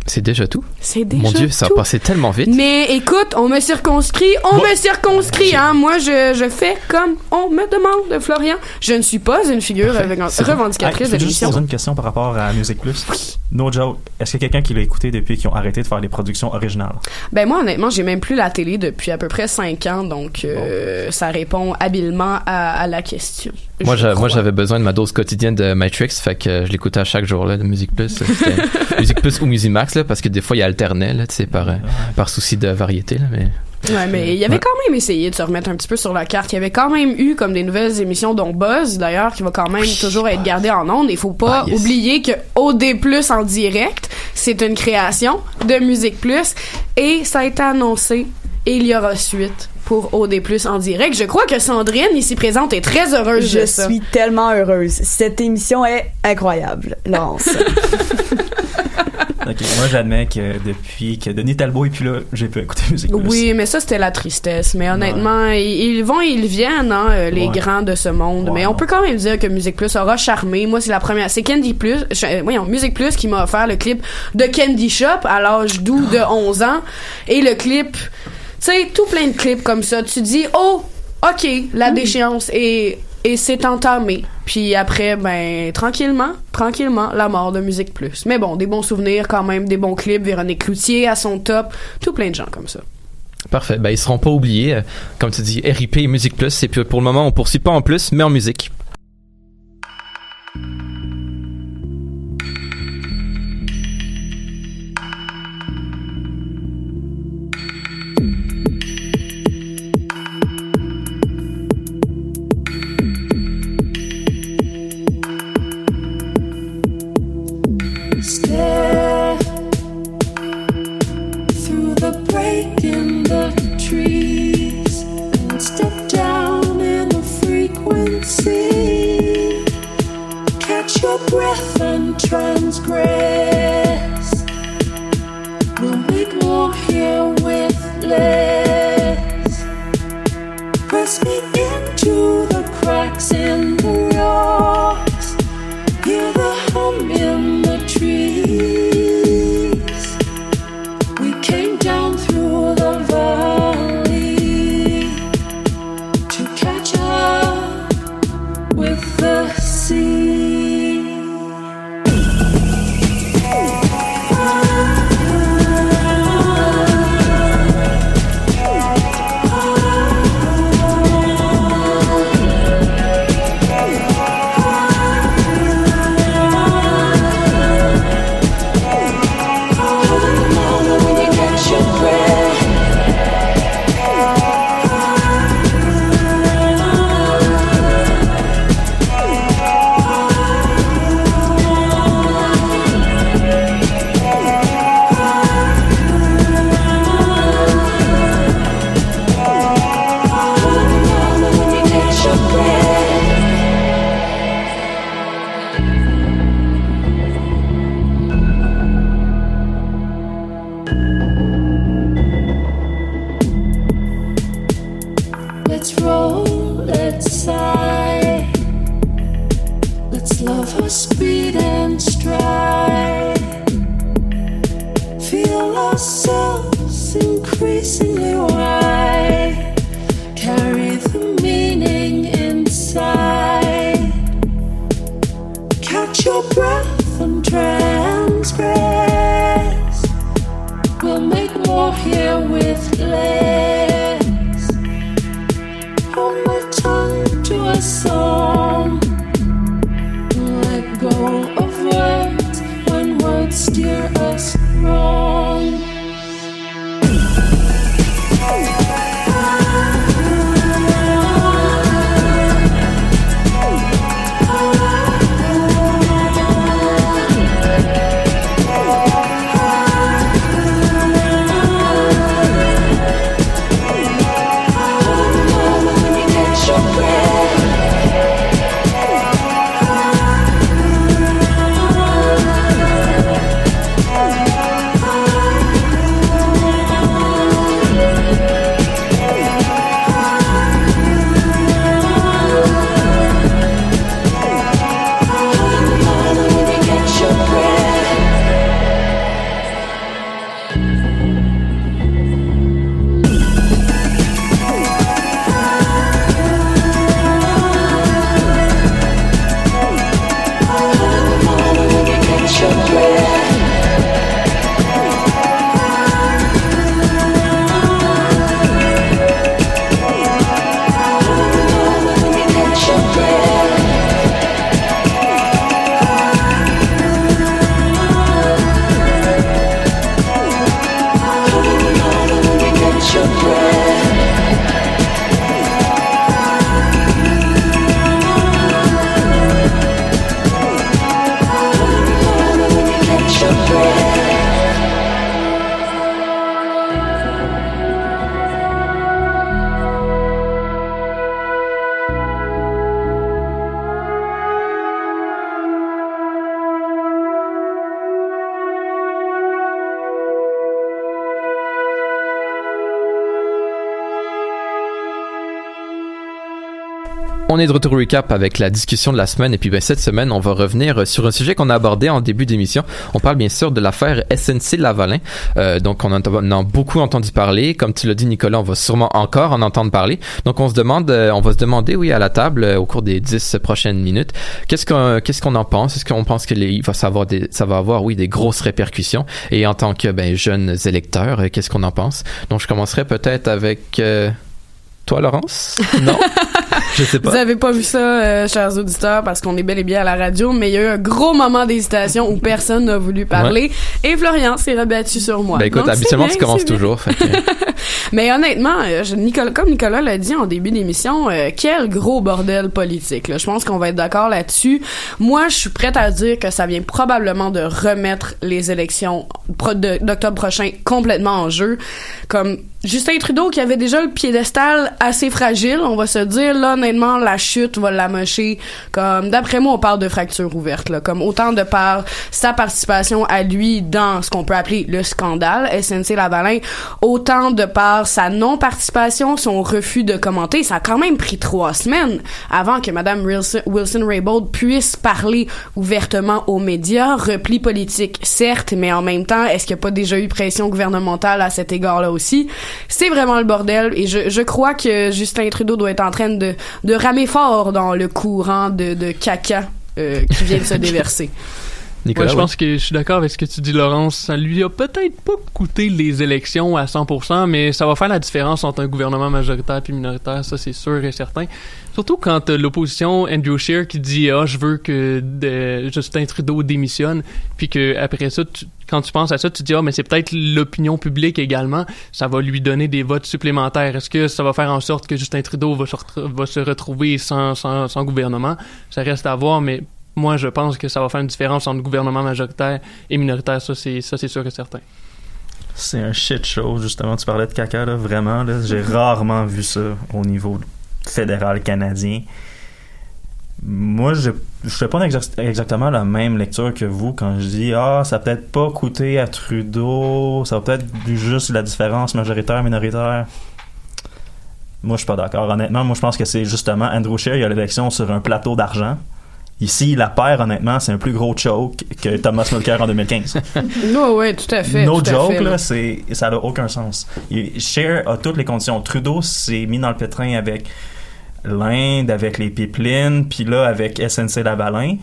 C'est déjà tout? C'est déjà Mon Dieu, ça a tout. passé tellement vite. Mais écoute, on me circonscrit, on me circonscrit, hein. Moi, je, je fais comme on me demande, Florian. Je ne suis pas une figure revendicatrice Hey, de je veux juste l'émission. poser une question par rapport à Music Plus. No joke. Est-ce qu'il y a quelqu'un qui l'a écouté depuis qu'ils ont arrêté de faire des productions originales? Ben moi, honnêtement, j'ai même plus la télé depuis à peu près cinq ans, donc euh, ça répond habilement à, à la question. Moi, Je j'a- moi, crois. j'avais besoin de ma dose quotidienne de Matrix, fait que euh, je l'écoutais à chaque jour là, de Musique Plus. C'était Musique Plus ou Musimax, là, parce que des fois, il alternait, là, tu sais, par, par souci de variété, là, mais... Ouais, mais il y avait Ouais. quand même essayé de se remettre un petit peu sur la carte. Il y avait quand même eu comme des nouvelles émissions dont Buzz, d'ailleurs, qui va quand même toujours être gardé en ondes. Il faut pas Ah, yes. oublier que OD Plus en direct, c'est une création de Musique Plus et ça a été annoncé et il y aura suite pour OD Plus en direct. Je crois que Sandrine, ici présente, est très heureuse Je de ça. suis tellement heureuse. Cette émission est incroyable, Laurence. Ok, moi, j'admets que depuis que Denis Talbot est plus là, j'ai pu écouter Music Plus. Oui, mais ça, c'était la tristesse. Mais honnêtement, ils, ils vont et ils viennent, hein, euh, les Ouais. grands de ce monde. mais on peut quand même dire que Musique Plus aura charmé. Moi, c'est la première. C'est Candy Plus, je- euh, voyons, Musique Plus qui m'a offert le clip de Candy Shop à l'âge d'août de 11 ans. Et le clip, tu sais, tout plein de clips comme ça. Tu dis, oh, OK, la déchéance est et c'est entamé. Puis après, ben, tranquillement, tranquillement, la mort de Musique Plus. Mais bon, des bons souvenirs quand même, des bons clips, Véronique Cloutier à son top, tout plein de gens comme ça. Parfait. Ben, ils seront pas oubliés. Euh, Comme tu dis, RIP et Musique Plus. Et puis, pour le moment, on poursuit pas en plus, mais en musique. Speak. Est de retour au recap avec la discussion de la semaine et puis ben, cette semaine on va revenir euh, sur un sujet qu'on a abordé en début d'émission. On parle bien sûr de l'affaire SNC Lavalin. Euh, donc on en a, beaucoup entendu parler. Comme tu l'as dit Nicolas, on va sûrement encore en entendre parler. Donc on se demande, euh, on va se demander oui à la table euh, au cours des dix prochaines minutes, qu'est-ce qu'on qu'est-ce qu'on en pense? Est-ce qu'on pense que les, va savoir des, ça va avoir oui des grosses répercussions? Et en tant que ben, jeunes électeurs, qu'est-ce qu'on en pense? Donc je commencerai peut-être avec euh, toi Laurence? Non? Je sais pas. Vous avez pas vu ça, euh, chers auditeurs, parce qu'on est bel et bien à la radio, mais il y a eu un gros moment d'hésitation où personne n'a voulu parler. Et Florian s'est rebattu sur moi. Ben écoute, Donc, habituellement bien, tu commences toujours. fait que- Mais honnêtement, euh, je- Nicolas, comme Nicolas l'a dit en début d'émission, euh, quel gros bordel politique. Là. Je pense qu'on va être d'accord là-dessus. Moi, je suis prête à dire que ça vient probablement de remettre les élections d'octobre prochain complètement en jeu. Comme Justin Trudeau qui avait déjà le piédestal assez fragile, on va se dire là honnêtement la chute va l'amocher. Comme d'après moi, on parle de fracture ouverte là, comme autant de par sa participation à lui dans ce qu'on peut appeler le scandale SNC Lavalin, autant de par sa non-participation, son refus de commenter. Ça a quand même pris trois semaines avant que Madame Wilson, Wilson Raybould puisse parler ouvertement aux médias. Repli politique, certes, mais en même temps, est-ce qu'il n'y a pas déjà eu pression gouvernementale à cet égard-là aussi? C'est vraiment le bordel et je, je crois que Justin Trudeau doit être en train de, de ramer fort dans le courant de, de caca euh, qui vient de se déverser. Ouais, je pense que je suis d'accord avec ce que tu dis, Laurence. Ça lui a peut-être pas coûté les élections à 100%, mais ça va faire la différence entre un gouvernement majoritaire et minoritaire, ça c'est sûr et certain. Surtout quand t'as l'opposition Andrew Scheer qui dit ah je veux que Justin Trudeau démissionne, puis que après ça, quand tu penses à ça, tu dis ah mais c'est peut-être l'opinion publique également, ça va lui donner des votes supplémentaires. Est-ce que ça va faire en sorte que Justin Trudeau va se, retrouver sans, sans, sans gouvernement Ça reste à voir, mais moi, je pense que ça va faire une différence entre gouvernement majoritaire et minoritaire. Ça, c'est, ça, c'est sûr et certain. C'est un shit show, justement. Tu parlais de caca, là, vraiment. Là, j'ai rarement vu ça au niveau fédéral canadien. Moi, je ne fais pas exa- exactement la même lecture que vous quand je dis Ah, ça peut-être pas coûté à Trudeau, ça va peut-être juste la différence majoritaire-minoritaire. Moi, je suis pas d'accord. Honnêtement, moi, je pense que c'est justement Andrew Scheer, il a l'élection sur un plateau d'argent. Ici, la paire, honnêtement, c'est un plus gros choke que Thomas Mulcair en 2015. Non, ouais, tout à fait. No tout joke, fait, là, c'est, ça n'a aucun sens. Il- Cher a toutes les conditions. Trudeau s'est mis dans le pétrin avec l'Inde, avec les pipelines, puis là, avec SNC Lavalin.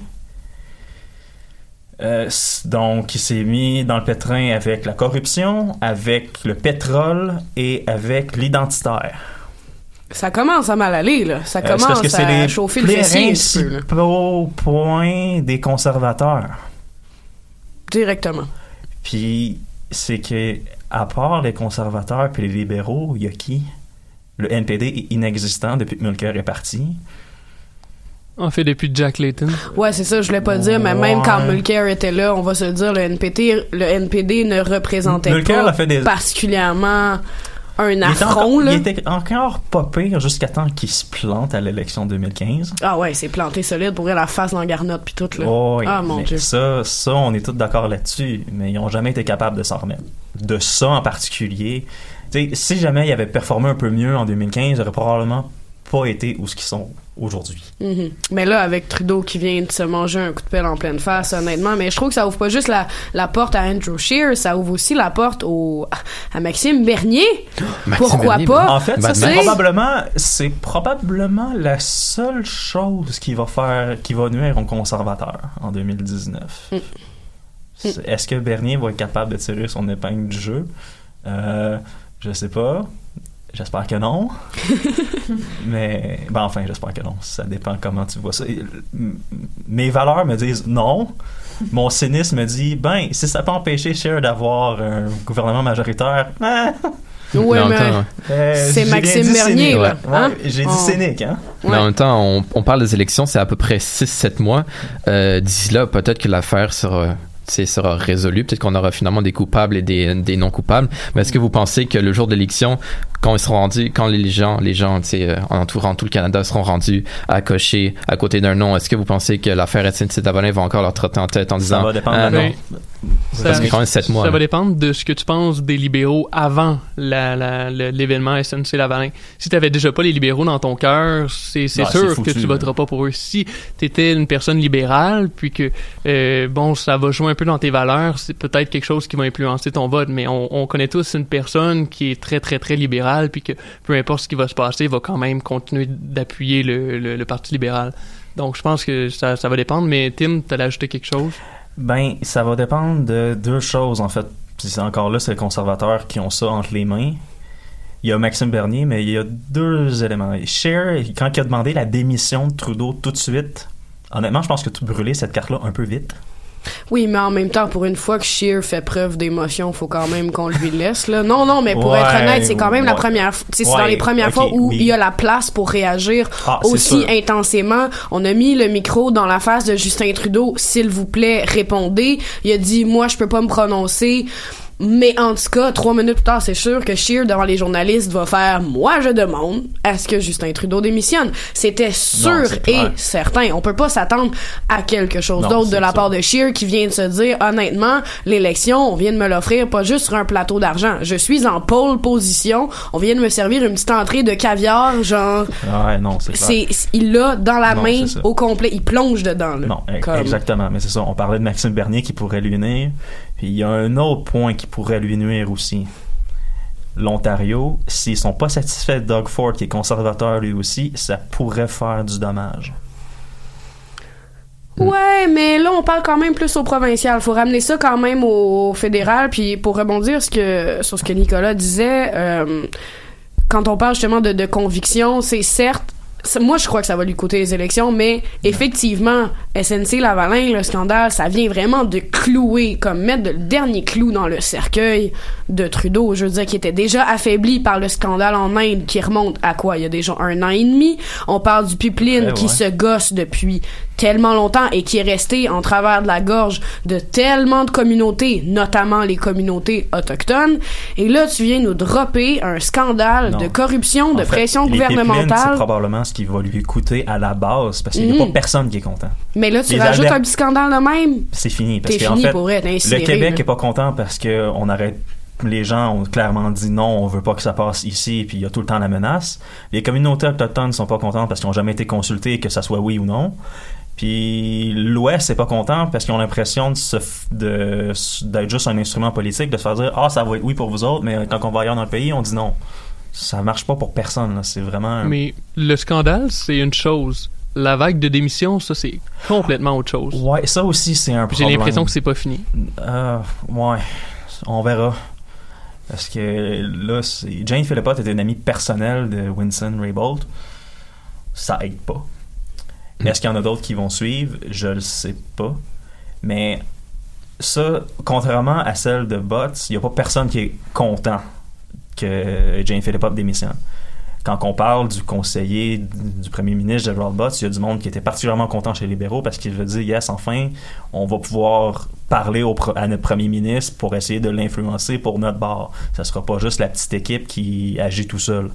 Euh, donc, il s'est mis dans le pétrin avec la corruption, avec le pétrole et avec l'identitaire. Ça commence à mal aller, là. Ça Euh, c'est parce commence que à les chauffer le fessier un petit peu, points des conservateurs. Directement. Puis c'est que à part les conservateurs puis les libéraux, il y a qui? Le NPD est inexistant depuis que Mulcair est parti. On fait depuis Jack Layton. Ouais, c'est ça, je voulais pas dire, mais même Ouais. quand Mulcair était là, on va se le dire, le NPD, le NPD ne représentait Mulcair pas a fait des- particulièrement un Il était, affront, encore, là. il était encore pas pire jusqu'à temps qu'il se plante à l'élection 2015. Ah ouais, c'est planté solide pour la face dans la garnotte puis tout, là. Oh, ah mon dieu. Ça, ça, on est tous d'accord là-dessus, mais ils ont jamais été capables de s'en remettre. De ça en particulier. Si jamais ils avaient performé un peu mieux en 2015, ils auraient probablement pas été où ce qu'ils sont aujourd'hui. Mhm. Mais là, avec Trudeau qui vient de se manger un coup de pelle en pleine face, honnêtement, mais je trouve que ça ouvre pas juste la, la porte à Andrew Scheer, ça ouvre aussi la porte au, à Maxime Bernier. Pourquoi pas? En fait, c'est probablement, c'est probablement la seule chose qui va faire, qui va nuire aux conservateurs en 2019. Mm. Est-ce que Bernier va être capable de tirer son épingle du jeu? Euh, je sais pas. J'espère que non. Mais, ben enfin, j'espère que non. Ça dépend comment tu vois ça. Mes valeurs me disent non. Mon cynisme me dit, ben, si ça peut empêcher Cher d'avoir un gouvernement majoritaire, Ouais, Mais en mais même temps, euh, c'est bien Maxime Bernier, ouais. hein? Ouais, j'ai dit On- cynique, hein? Mais en même temps, on, on parle des élections, c'est à peu près 6-7 mois. Euh, D'ici là, peut-être que l'affaire sera, sera résolue. Peut-être qu'on aura finalement des coupables et des, des non-coupables. Mais est-ce que vous pensez que le jour de l'élection, quand ils seront rendus, quand les gens, les gens, tu sais, euh, en entourant tout le Canada seront rendus à cocher à côté d'un nom, est-ce que vous pensez que l'affaire SNC-Lavalin va encore leur trotter en tête en disant va dépendre Ah, non. Parce que quand même sept mois. Ça là. va dépendre de ce que tu penses des libéraux avant la- la- le- l'événement SNC-Lavalin. Si tu déjà pas les libéraux dans ton cœur, c'est c'est Ah, c'est sûr que tu voteras pas pour eux. Si tu étais une personne libérale, puis que, euh, bon, ça va jouer un peu dans tes valeurs, c'est peut-être quelque chose qui va influencer ton vote. Mais on, on connaît tous une personne qui est très, très, très libérale, puis que peu importe ce qui va se passer, va quand même continuer d'appuyer le, le- Parti libéral. Donc, je pense que ça, ça va dépendre. Mais Tim, t'allais ajouter quelque chose? Ben, ça va dépendre de deux choses, en fait. Puis encore là, c'est les conservateurs qui ont ça entre les mains. Il y a Maxime Bernier, mais il y a deux éléments. Cher, quand il a demandé la démission de Trudeau tout de suite, honnêtement, je pense que tu brûlais cette carte-là un peu vite. Oui, mais en même temps, pour une fois que Shear fait preuve d'émotion, faut quand même qu'on lui laisse, là. Non, non, mais pour Ouais, être honnête, c'est quand même la première, c'est Ouais, dans les premières fois où oui. il y a la place pour réagir Ah, aussi intensément. On a mis le micro dans la face de Justin Trudeau, s'il vous plaît, répondez. Il a dit, moi, je peux pas me prononcer. Mais en tout cas, trois minutes plus tard, c'est sûr que Shear, devant les journalistes, va faire « Moi, je demande à ce que Justin Trudeau démissionne. » C'était sûr et certain. On peut pas s'attendre à quelque chose d'autre de la ça. part de Shear qui vient de se dire honnêtement l'élection on vient de me l'offrir pas juste sur un plateau d'argent je suis en pole position on vient de me servir une petite entrée de caviar genre Ouais, non, c'est il l'a dans la Non, main au complet il plonge dedans là. Non, Comme- exactement. Mais c'est ça, on parlait de Maxime Bernier qui pourrait lui nuire. Il y a un autre point qui pourrait lui nuire aussi. L'Ontario, s'ils sont pas satisfaits de Doug Ford, qui est conservateur lui aussi, ça pourrait faire du dommage. Ouais, mais là, on parle quand même plus au provincial. Faut ramener ça quand même au fédéral. Puis pour rebondir sur ce que Nicolas disait, euh, quand on parle justement de, de conviction, c'est certes. Moi, je crois que ça va lui coûter les élections, mais effectivement, SNC Lavalin, le scandale, ça vient vraiment de clouer, comme mettre le dernier clou dans le cercueil de Trudeau. Je veux dire, qui était déjà affaibli par le scandale en Inde, qui remonte à quoi? Il y a déjà un an et demi? On parle du pipeline Ouais, qui ouais. se gosse depuis tellement longtemps et qui est resté en travers de la gorge de tellement de communautés, notamment les communautés autochtones. Et là, tu viens nous dropper un scandale Non. de corruption, de fait, pression gouvernementale. probablement qui va lui coûter à la base, parce qu'il n'y a Mhm. pas personne qui est content. Mais là, tu Les rajoutes un petit scandale de même. C'est fini. Parce qu'en fini fait, pour être le incinéré, Québec là. est pas content parce que on arrête. Les gens ont clairement dit non, on veut pas que ça passe ici, puis il y a tout le temps la menace. Les communautés autochtones sont pas contentes parce qu'ils ont jamais été consultés, que ça soit oui ou non. Puis l'Ouest est pas content parce qu'ils ont l'impression de se d'être juste un instrument politique, de se faire dire ah ça va être oui pour vous autres, mais quand on va ailleurs dans le pays, on dit non. Ça marche pas pour personne. C'est vraiment. Mais le scandale, c'est une chose. La vague de démission, ça, c'est complètement autre chose. Ouais, ça aussi c'est un J'ai problème. l'impression que c'est pas fini. Euh, ouais, on verra. Parce que là, c'est- Jane Philippot était une amie personnelle de Winston Raybould. Ça aide pas. Est-ce qu'il y en a d'autres qui vont suivre? Je le sais pas. Mais ça, contrairement à celle de Butts, il n'y a pas personne qui est content que Jane Philippot démissionne. Quand on parle du conseiller du premier ministre Gerald Butts, il y a du monde qui était particulièrement content chez les libéraux parce qu'il veut dire yes, enfin, on va pouvoir parler au à notre premier ministre pour essayer de l'influencer pour notre bord. Ça sera pas juste la petite équipe qui agit tout seul.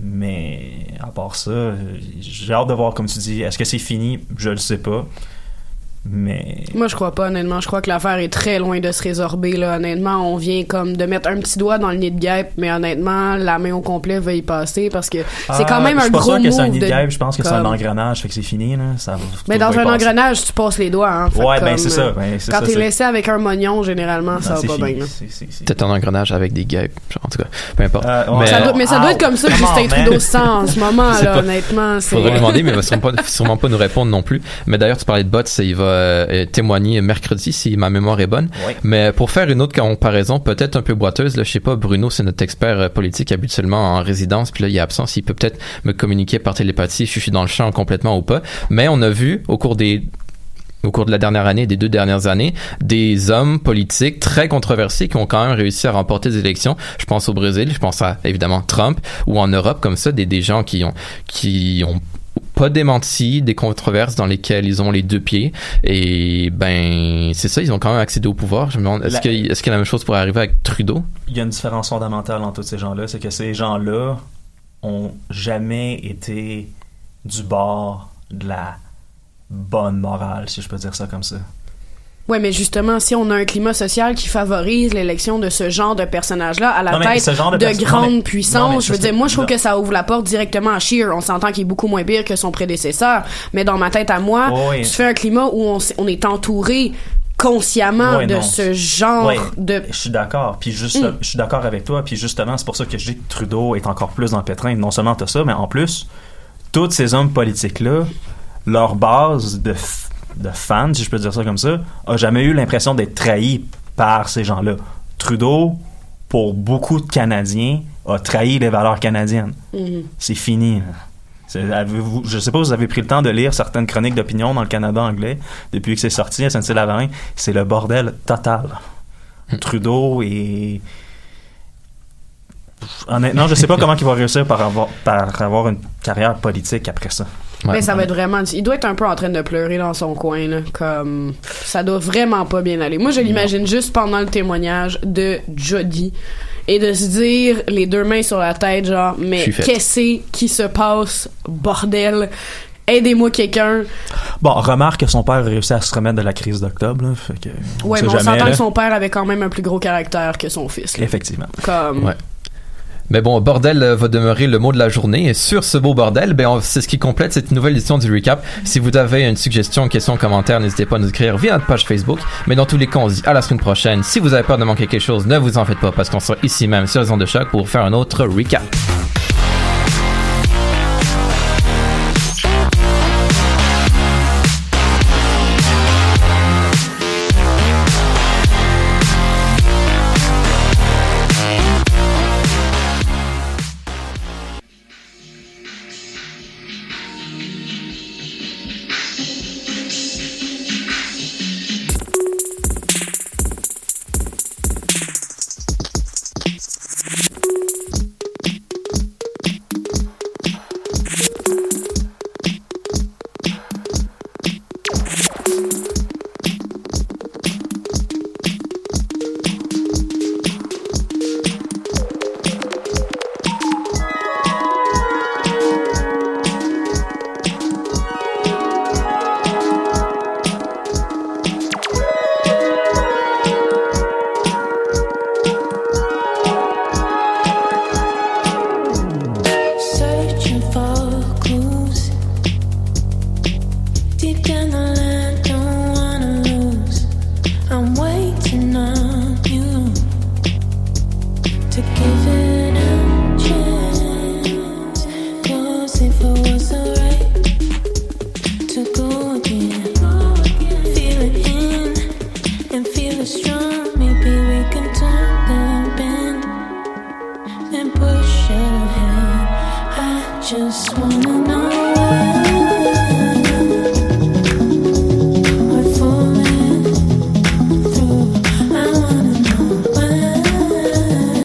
Mais à part ça, j'ai hâte de voir, comme tu dis, est-ce que c'est fini? Je le sais pas. Mais Moi, je crois pas, honnêtement. Je crois que l'affaire est très loin de se résorber, là. Honnêtement, on vient comme de mettre un petit doigt dans le nid de guêpe, mais honnêtement, la main au complet va y passer parce que c'est quand Ah, même je un suis pas gros sûr que c'est un move nid de guêpe, je pense que c'est un engrenage, fait que c'est fini, là. Ça, Mais dans un engrenage, tu passes les doigts, hein. Fait Ouais, ben, c'est ça, ben, Quand t'es laissé avec un mognon, généralement, ça va pas fini. bien, Peut-être un engrenage avec des guêpes, en tout cas. Peu importe. Euh, Ça doit- mais ça doit être comme ça que on, Justin. Trudeau sent en ce moment, Je là, honnêtement. c'est- Faudrait demander, mais il va sûrement pas, sûrement pas nous répondre non plus. Mais d'ailleurs, tu parlais de bots, il va euh, témoigner mercredi si ma mémoire est bonne. Oui. Mais pour faire une autre comparaison, peut-être un peu boiteuse, là, je sais pas, Bruno, c'est notre expert euh, politique habituellement en résidence, puis là, il est absent, s'il peut peut-être me communiquer par télépathie, si je suis dans le champ complètement ou pas. Mais on a vu au cours des au cours de la dernière année, des deux dernières années, des hommes politiques très controversés qui ont quand même réussi à remporter des élections. Je pense au Brésil, je pense à évidemment Trump, ou en Europe comme ça, des, des gens qui ont qui ont pas démenti, des controverses dans lesquelles ils ont les deux pieds. Et ben, c'est ça, ils ont quand même accédé au pouvoir. Je me demande, est-ce La- que, est-ce que la même chose pourrait arriver avec Trudeau? Il y a une différence fondamentale entre tous ces gens-là, c'est que ces gens-là ont jamais été du bord de la bonne morale, si je peux dire ça comme ça. Ouais, mais justement, si on a un climat social qui favorise l'élection de ce genre de personnage-là à la Non, tête de de, non, mais je veux dire, moi, je trouve que ça ouvre la porte directement à Shear. On s'entend qu'il est beaucoup moins pire que son prédécesseur, mais dans ma tête à moi, Oh, oui. tu fais un climat où on, est entouré consciemment Ouais, de non. ce genre Ouais, de... Je suis d'accord. Puis juste, Mm. je suis d'accord avec toi. Puis justement, c'est pour ça que je dis que Trudeau est encore plus dans le pétrin. Non seulement t'as ça, mais en plus, tous ces hommes politiques-là, leur base de, f- de fans, si je peux dire ça comme ça, a jamais eu l'impression d'être trahi par ces gens-là. Trudeau, pour beaucoup de Canadiens, a trahi les valeurs canadiennes. Mhm. C'est fini. Je sais pas si vous avez pris le temps de lire certaines chroniques d'opinion dans le Canada anglais depuis que c'est sorti, SNC-Lavalin. C'est le bordel total. Trudeau et... Honnêtement, je sais pas comment il va réussir par avoir, par avoir une carrière politique après ça. Mais ça va être vraiment. Il doit être un peu en train de pleurer dans son coin, là. Comme. Ça doit vraiment pas bien aller. Moi, je l'imagine juste pendant le témoignage de Jody et de se dire, les deux mains sur la tête, genre, mais qu'est-ce qui se passe, bordel? Aidez-moi quelqu'un. Bon, remarque que son père a réussi à se remettre de la crise d'octobre. là, fait que on Ouais, sait mais on s'entend que son père avait quand même un plus gros caractère que son fils. là. Effectivement. Comme. Ouais. Mais bon, bordel euh, va demeurer le mot de la journée. Et sur ce beau bordel, ben, c'est ce qui complète cette nouvelle édition du recap. Si vous avez une suggestion, question, commentaire, n'hésitez pas à nous écrire via notre page Facebook. Mais dans tous les cas, on se dit à la semaine prochaine. Si vous avez peur de manquer quelque chose, ne vous en faites pas parce qu'on sera ici même sur les ondes de choc pour faire un autre recap.